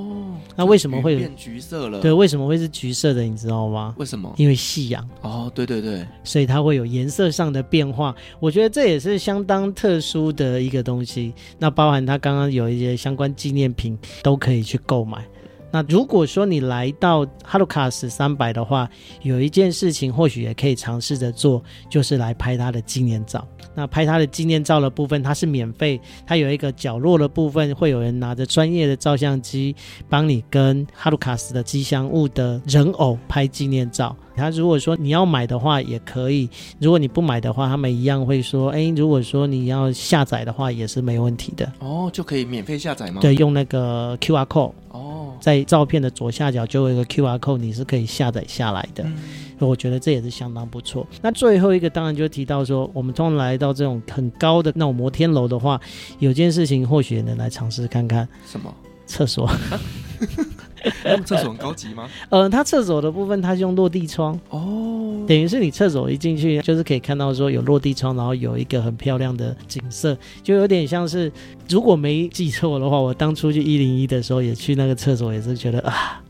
那为什么会变橘色了？对，为什么会是橘色的？你知道吗？为什么？因为夕阳。哦，对对对，所以它会有颜色上的变化。我觉得这也是相当特殊的一个东西。那包含它刚刚有一些相关纪念品都可以去购买。那如果说你来到哈鲁卡斯三百的话，有一件事情或许也可以尝试着做，就是来拍它的纪念照。那拍它的纪念照的部分，它是免费，它有一个角落的部分，会有人拿着专业的照相机帮你跟哈鲁卡斯的吉祥物的人偶拍纪念照。他如果说你要买的话也可以，如果你不买的话，他们一样会说，哎，如果说你要下载的话也是没问题的。哦，就可以免费下载吗？对，用那个 QR code。哦，在照片的左下角就有一个 QR code，你是可以下载下来的。嗯，我觉得这也是相当不错。那最后一个当然就提到说，我们通常来到这种很高的那种摩天楼的话，有件事情或许也能来尝试看看。什么？厕所。厕所很高级吗？呃，它厕所的部分它是用落地窗哦，等于是你厕所一进去就是可以看到说有落地窗，然后有一个很漂亮的景色，就有点像是如果没记错的话，我当初去一零一的时候也去那个厕所，也是觉得啊，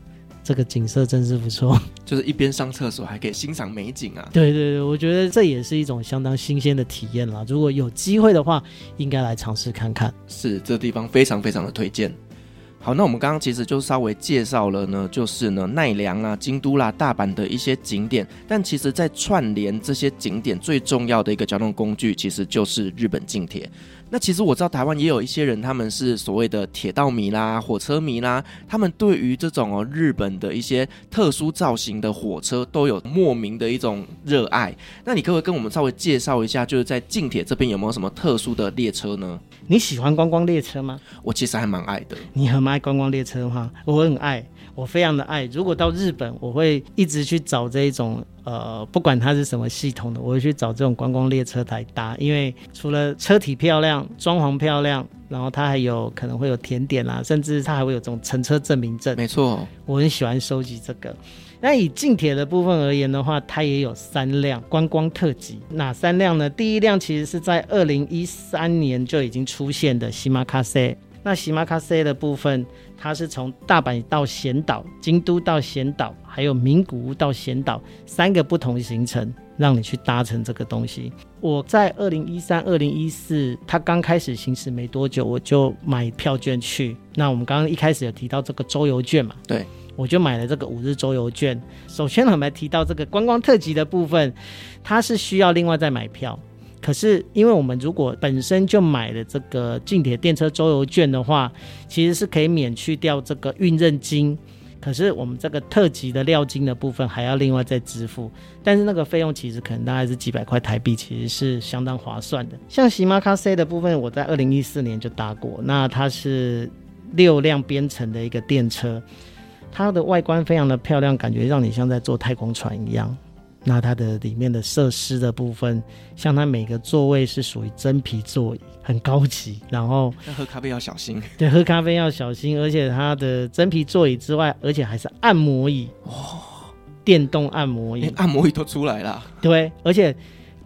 这个景色真是不错，就是一边上厕所还可以欣赏美景啊。对对对，我觉得这也是一种相当新鲜的体验啦。如果有机会的话，应该来尝试看看。是，这地方非常非常的推荐。好，那我们刚刚其实就稍微介绍了呢，就是呢奈良啊、京都啦、大阪的一些景点，但其实，在串联这些景点最重要的一个交通工具，其实就是日本近铁。那其实我知道台湾也有一些人，他们是所谓的铁道迷啦、火车迷啦，他们对于这种哦日本的一些特殊造型的火车都有莫名的一种热爱。那你可不可以跟我们稍微介绍一下，就是在近铁这边有没有什么特殊的列车呢？你喜欢观光列车吗？我其实还蛮爱的。你很爱观光列车吗？我很爱。我非常的爱。如果到日本，我会一直去找这一种呃，不管它是什么系统的，我会去找这种观光列车来搭，因为除了车体漂亮、装潢漂亮，然后它还有可能会有甜点啦，甚至它还会有这种乘车证明证。没错，我很喜欢收集这个。那以近铁的部分而言的话，它也有三辆观光特辑。哪三辆呢？第一辆其实是在二零一三年就已经出现的西马卡塞。那西马卡塞的部分，它是从大阪到贤岛、京都到贤岛，还有名古屋到贤岛三个不同行程，让你去搭乘这个东西。我在二零一三、二零一四，它刚开始行驶没多久，我就买票券去。那我们刚刚一开始有提到这个周游券嘛？对。我就买了这个五日周游券。首先，我们来提到这个观光特辑的部分，它是需要另外再买票。可是，因为我们如果本身就买了这个近铁电车周游券的话，其实是可以免去掉这个运任金。可是，我们这个特级的料金的部分还要另外再支付。但是那个费用其实可能大概是几百块台币，其实是相当划算的。像喜马卡 C 的部分，我在二零一四年就搭过。那它是六辆编成的一个电车。它的外观非常的漂亮，感觉让你像在坐太空船一样。那它的里面的设施的部分，像它每个座位是属于真皮座椅，很高级。然后喝咖啡要小心，对，喝咖啡要小心。而且它的真皮座椅之外，而且还是按摩椅哦，电动按摩椅，按摩椅都出来了。对，而且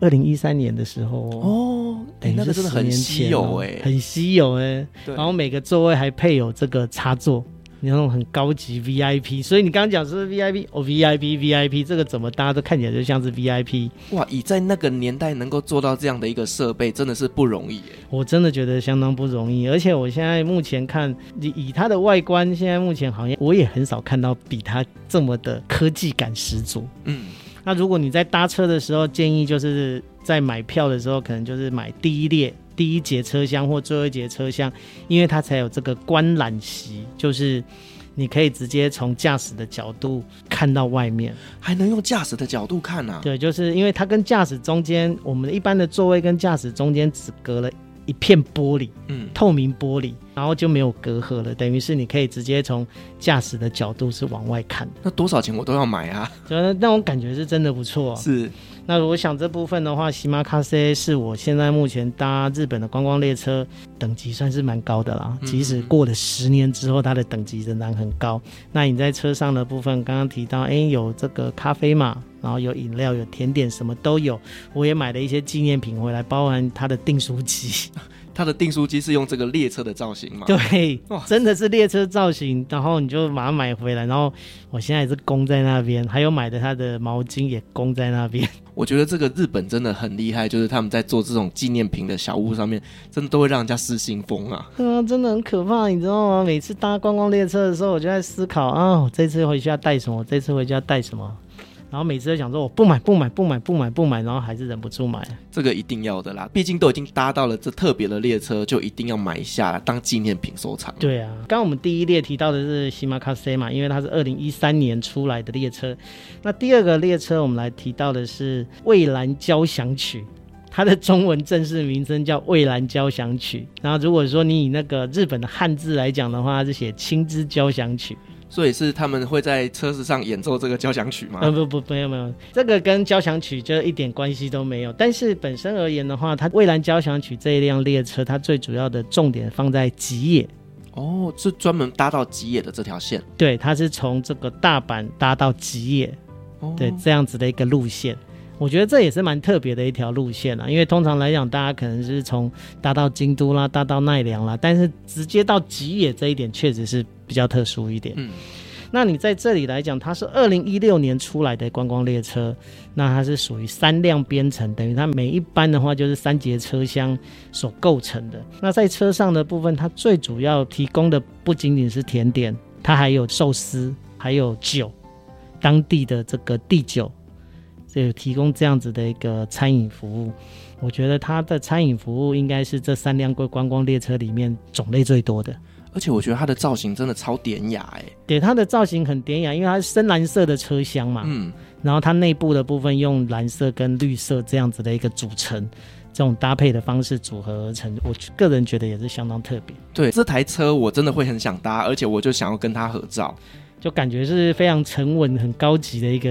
二零一三年的时候哦，哎，那个真的很稀有哎，很稀有哎。然后每个座位还配有这个插座。那种很高级 VIP，所以你刚刚讲是 VIP 哦，VIP VIP 这个怎么大家都看起来就像是 VIP 哇！以在那个年代能够做到这样的一个设备，真的是不容易耶。我真的觉得相当不容易，而且我现在目前看以以它的外观，现在目前好像我也很少看到比它这么的科技感十足。嗯，那如果你在搭车的时候，建议就是在买票的时候，可能就是买第一列。第一节车厢或最后一节车厢，因为它才有这个观览席，就是你可以直接从驾驶的角度看到外面，还能用驾驶的角度看呢、啊？对，就是因为它跟驾驶中间，我们一般的座位跟驾驶中间只隔了一片玻璃，嗯，透明玻璃，然后就没有隔阂了，等于是你可以直接从驾驶的角度是往外看。那多少钱我都要买啊？觉得那种感觉是真的不错，是。那我想这部分的话，喜马卡塞是我现在目前搭日本的观光列车等级算是蛮高的啦。即使过了十年之后，它的等级仍然很高。那你在车上的部分，刚刚提到，哎，有这个咖啡嘛，然后有饮料、有甜点，什么都有。我也买了一些纪念品回来，包含它的订书机。它的订书机是用这个列车的造型吗？对，真的是列车造型。然后你就把它买回来，然后我现在也是供在那边，还有买的它的毛巾也供在那边。我觉得这个日本真的很厉害，就是他们在做这种纪念品的小屋上面，真的都会让人家失心疯啊。啊，真的很可怕，你知道吗？每次搭观光列车的时候，我就在思考啊，我这次回去要带什么？这次回去要带什么？然后每次都想说，我不买不买不买不买不买，然后还是忍不住买。这个一定要的啦，毕竟都已经搭到了这特别的列车，就一定要买一下当纪念品收藏。对啊，刚刚我们第一列提到的是西马卡塞嘛，因为它是二零一三年出来的列车。那第二个列车我们来提到的是蔚蓝交响曲，它的中文正式名称叫蔚蓝交响曲。然后如果说你以那个日本的汉字来讲的话，它是写青之交响曲。所以是他们会在车子上演奏这个交响曲吗？呃，不不，没有没有，这个跟交响曲就一点关系都没有。但是本身而言的话，它蔚蓝交响曲这一辆列车，它最主要的重点放在吉野。哦，是专门搭到吉野的这条线。对，它是从这个大阪搭到吉野，哦，对，这样子的一个路线。我觉得这也是蛮特别的一条路线啊，因为通常来讲，大家可能是从搭到京都啦，搭到奈良啦，但是直接到吉野这一点确实是比较特殊一点。嗯，那你在这里来讲，它是二零一六年出来的观光列车，那它是属于三辆编程，等于它每一班的话就是三节车厢所构成的。那在车上的部分，它最主要提供的不仅仅是甜点，它还有寿司，还有酒，当地的这个地酒。就提供这样子的一个餐饮服务，我觉得它的餐饮服务应该是这三辆观光列车里面种类最多的，而且我觉得它的造型真的超典雅哎。对，它的造型很典雅，因为它是深蓝色的车厢嘛，嗯，然后它内部的部分用蓝色跟绿色这样子的一个组成，这种搭配的方式组合而成，我个人觉得也是相当特别。对，这台车我真的会很想搭，而且我就想要跟它合照。就感觉是非常沉稳、很高级的一个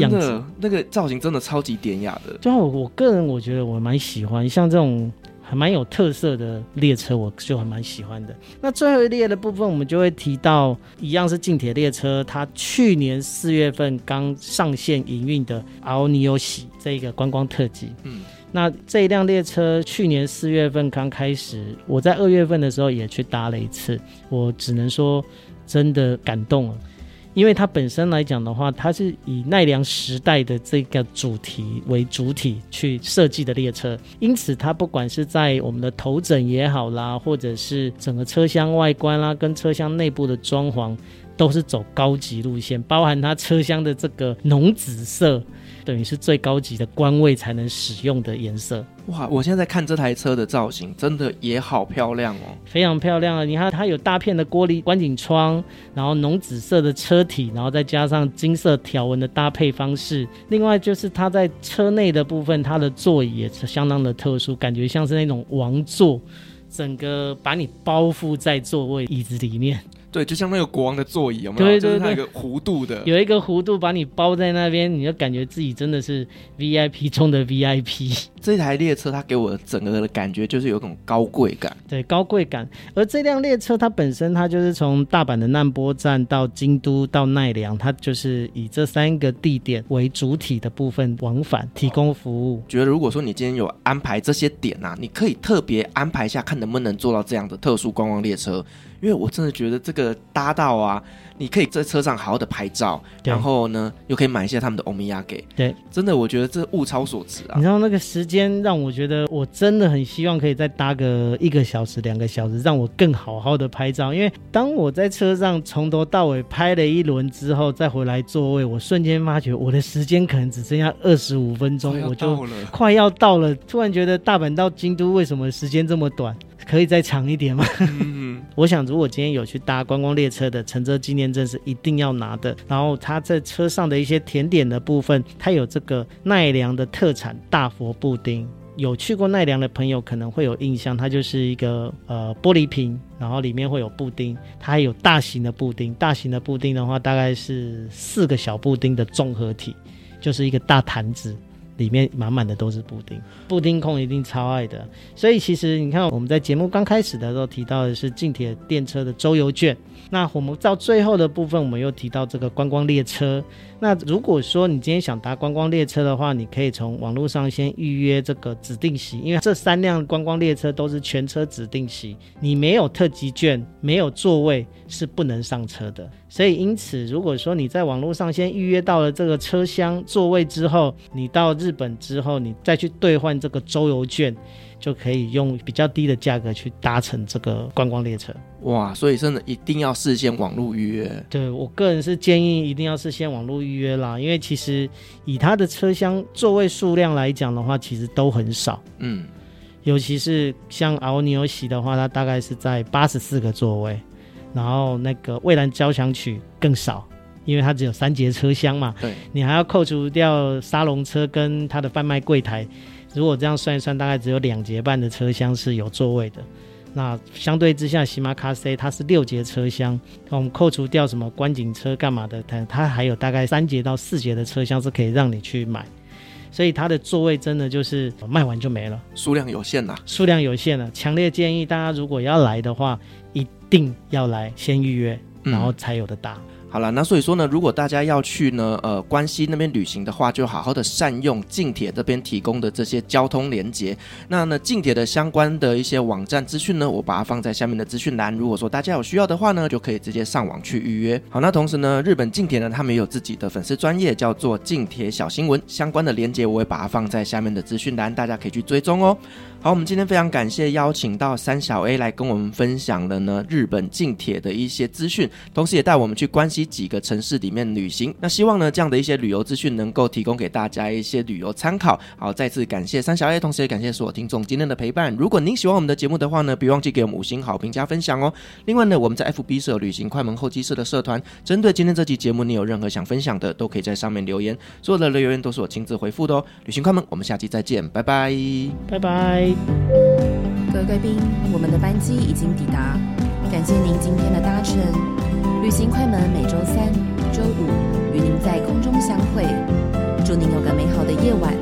样子。真的，那个造型真的超级典雅的。就我我个人，我觉得我蛮喜欢，像这种还蛮有特色的列车，我就还蛮喜欢的。那最后一列的部分，我们就会提到一样是近铁列车，它去年四月份刚上线营运的青鬼喜这一个观光特急。嗯。那这一辆列车去年四月份刚开始，我在二月份的时候也去搭了一次，我只能说真的感动了，因为它本身来讲的话，它是以奈良时代的这个主题为主体去设计的列车，因此它不管是在我们的头枕也好啦，或者是整个车厢外观啦，跟车厢内部的装潢，都是走高级路线，包含它车厢的这个浓紫色。等于是最高级的官位才能使用的颜色。哇！我现在在看这台车的造型，真的也好漂亮哦，非常漂亮啊！你看它有大片的玻璃观景窗，然后浓紫色的车体，然后再加上金色条纹的搭配方式。另外就是它在车内的部分，它的座椅也是相当的特殊，感觉像是那种王座，整个把你包覆在座位椅子里面。对，就像那个国王的座椅，有没有？对对对，就是那个弧度的，有一个弧度把你包在那边，你就感觉自己真的是 VIP 中的 VIP。这台列车它给我整个的感觉就是有种高贵感，对，高贵感。而这辆列车它本身，它就是从大阪的难波站到京都到奈良，它就是以这三个地点为主体的部分往返提供服务。觉得如果说你今天有安排这些点啊，你可以特别安排一下，看能不能坐到这样的特殊观光列车。因为我真的觉得这个搭到啊，你可以在车上好好的拍照，然后呢，又可以买一些他们的欧米亚给。对，真的，我觉得这物超所值啊。你知道那个时间让我觉得，我真的很希望可以再搭个一个小时、两个小时，让我更好好的拍照。因为当我在车上从头到尾拍了一轮之后，再回来座位，我瞬间发觉我的时间可能只剩下二十五分钟，我就快要到了。突然觉得大阪到京都为什么时间这么短？可以再长一点吗？嗯、我想，如果今天有去搭观光列车的乘车纪念证是一定要拿的。然后他在车上的一些甜点的部分，它有这个奈良的特产大佛布丁。有去过奈良的朋友可能会有印象，它就是一个呃玻璃瓶，然后里面会有布丁。它还有大型的布丁，大型的布丁的话大概是四个小布丁的综合体，就是一个大坛子。里面满满的都是布丁，布丁控一定超爱的。所以其实你看，我们在节目刚开始的时候提到的是近铁电车的周游券。那我们到最后的部分，我们又提到这个观光列车。那如果说你今天想搭观光列车的话，你可以从网络上先预约这个指定席，因为这三辆观光列车都是全车指定席，你没有特急券，没有座位是不能上车的。所以因此，如果说你在网络上先预约到了这个车厢座位之后，你到日本之后，你再去兑换这个周游券。就可以用比较低的价格去搭乘这个观光列车。哇，所以真的一定要事先网络预约。对，我个人是建议一定要事先网络预约啦，因为其实以它的车厢座位数量来讲的话，其实都很少。嗯，尤其是像青鬼喜的话，它大概是在八十四个座位，然后那个蔚蓝交响曲更少，因为它只有三节车厢嘛。对，你还要扣除掉沙龙车跟它的贩卖柜台。如果这样算一算，大概只有两节半的车厢是有座位的。那相对之下，喜马卡西它是六节车厢，我们扣除掉什么观景车干嘛的，它它还有大概三节到四节的车厢是可以让你去买。所以它的座位真的就是卖完就没了，数量有限呐，数量有限了。强烈建议大家如果要来的话，一定要来先预约，然后才有的搭。嗯好了，那所以说呢，如果大家要去呢，呃，关西那边旅行的话，就好好的善用近铁这边提供的这些交通连接。那呢，近铁的相关的一些网站资讯呢，我把它放在下面的资讯栏。如果说大家有需要的话呢，就可以直接上网去预约。好，那同时呢，日本近铁呢，他们也有自己的粉丝专业，叫做近铁小新闻，相关的连接我也把它放在下面的资讯栏，大家可以去追踪哦。好，我们今天非常感谢邀请到三小 A 来跟我们分享了呢日本近铁的一些资讯，同时也带我们去关西几个城市里面旅行。那希望呢这样的一些旅游资讯能够提供给大家一些旅游参考。好，再次感谢三小 A，同时也感谢所有听众今天的陪伴。如果您喜欢我们的节目的话呢，别忘记给我们五星好评加分享哦。另外呢，我们在 FB 社旅行快门候机室的社团，针对今天这期节目，你有任何想分享的，都可以在上面留言，所有的留言都是我亲自回复的哦。旅行快门，我们下期再见，拜拜，拜拜。各位贵宾，我们的班机已经抵达，感谢您今天的搭乘。旅行快门每周三、周五与您在空中相会，祝您有个美好的夜晚。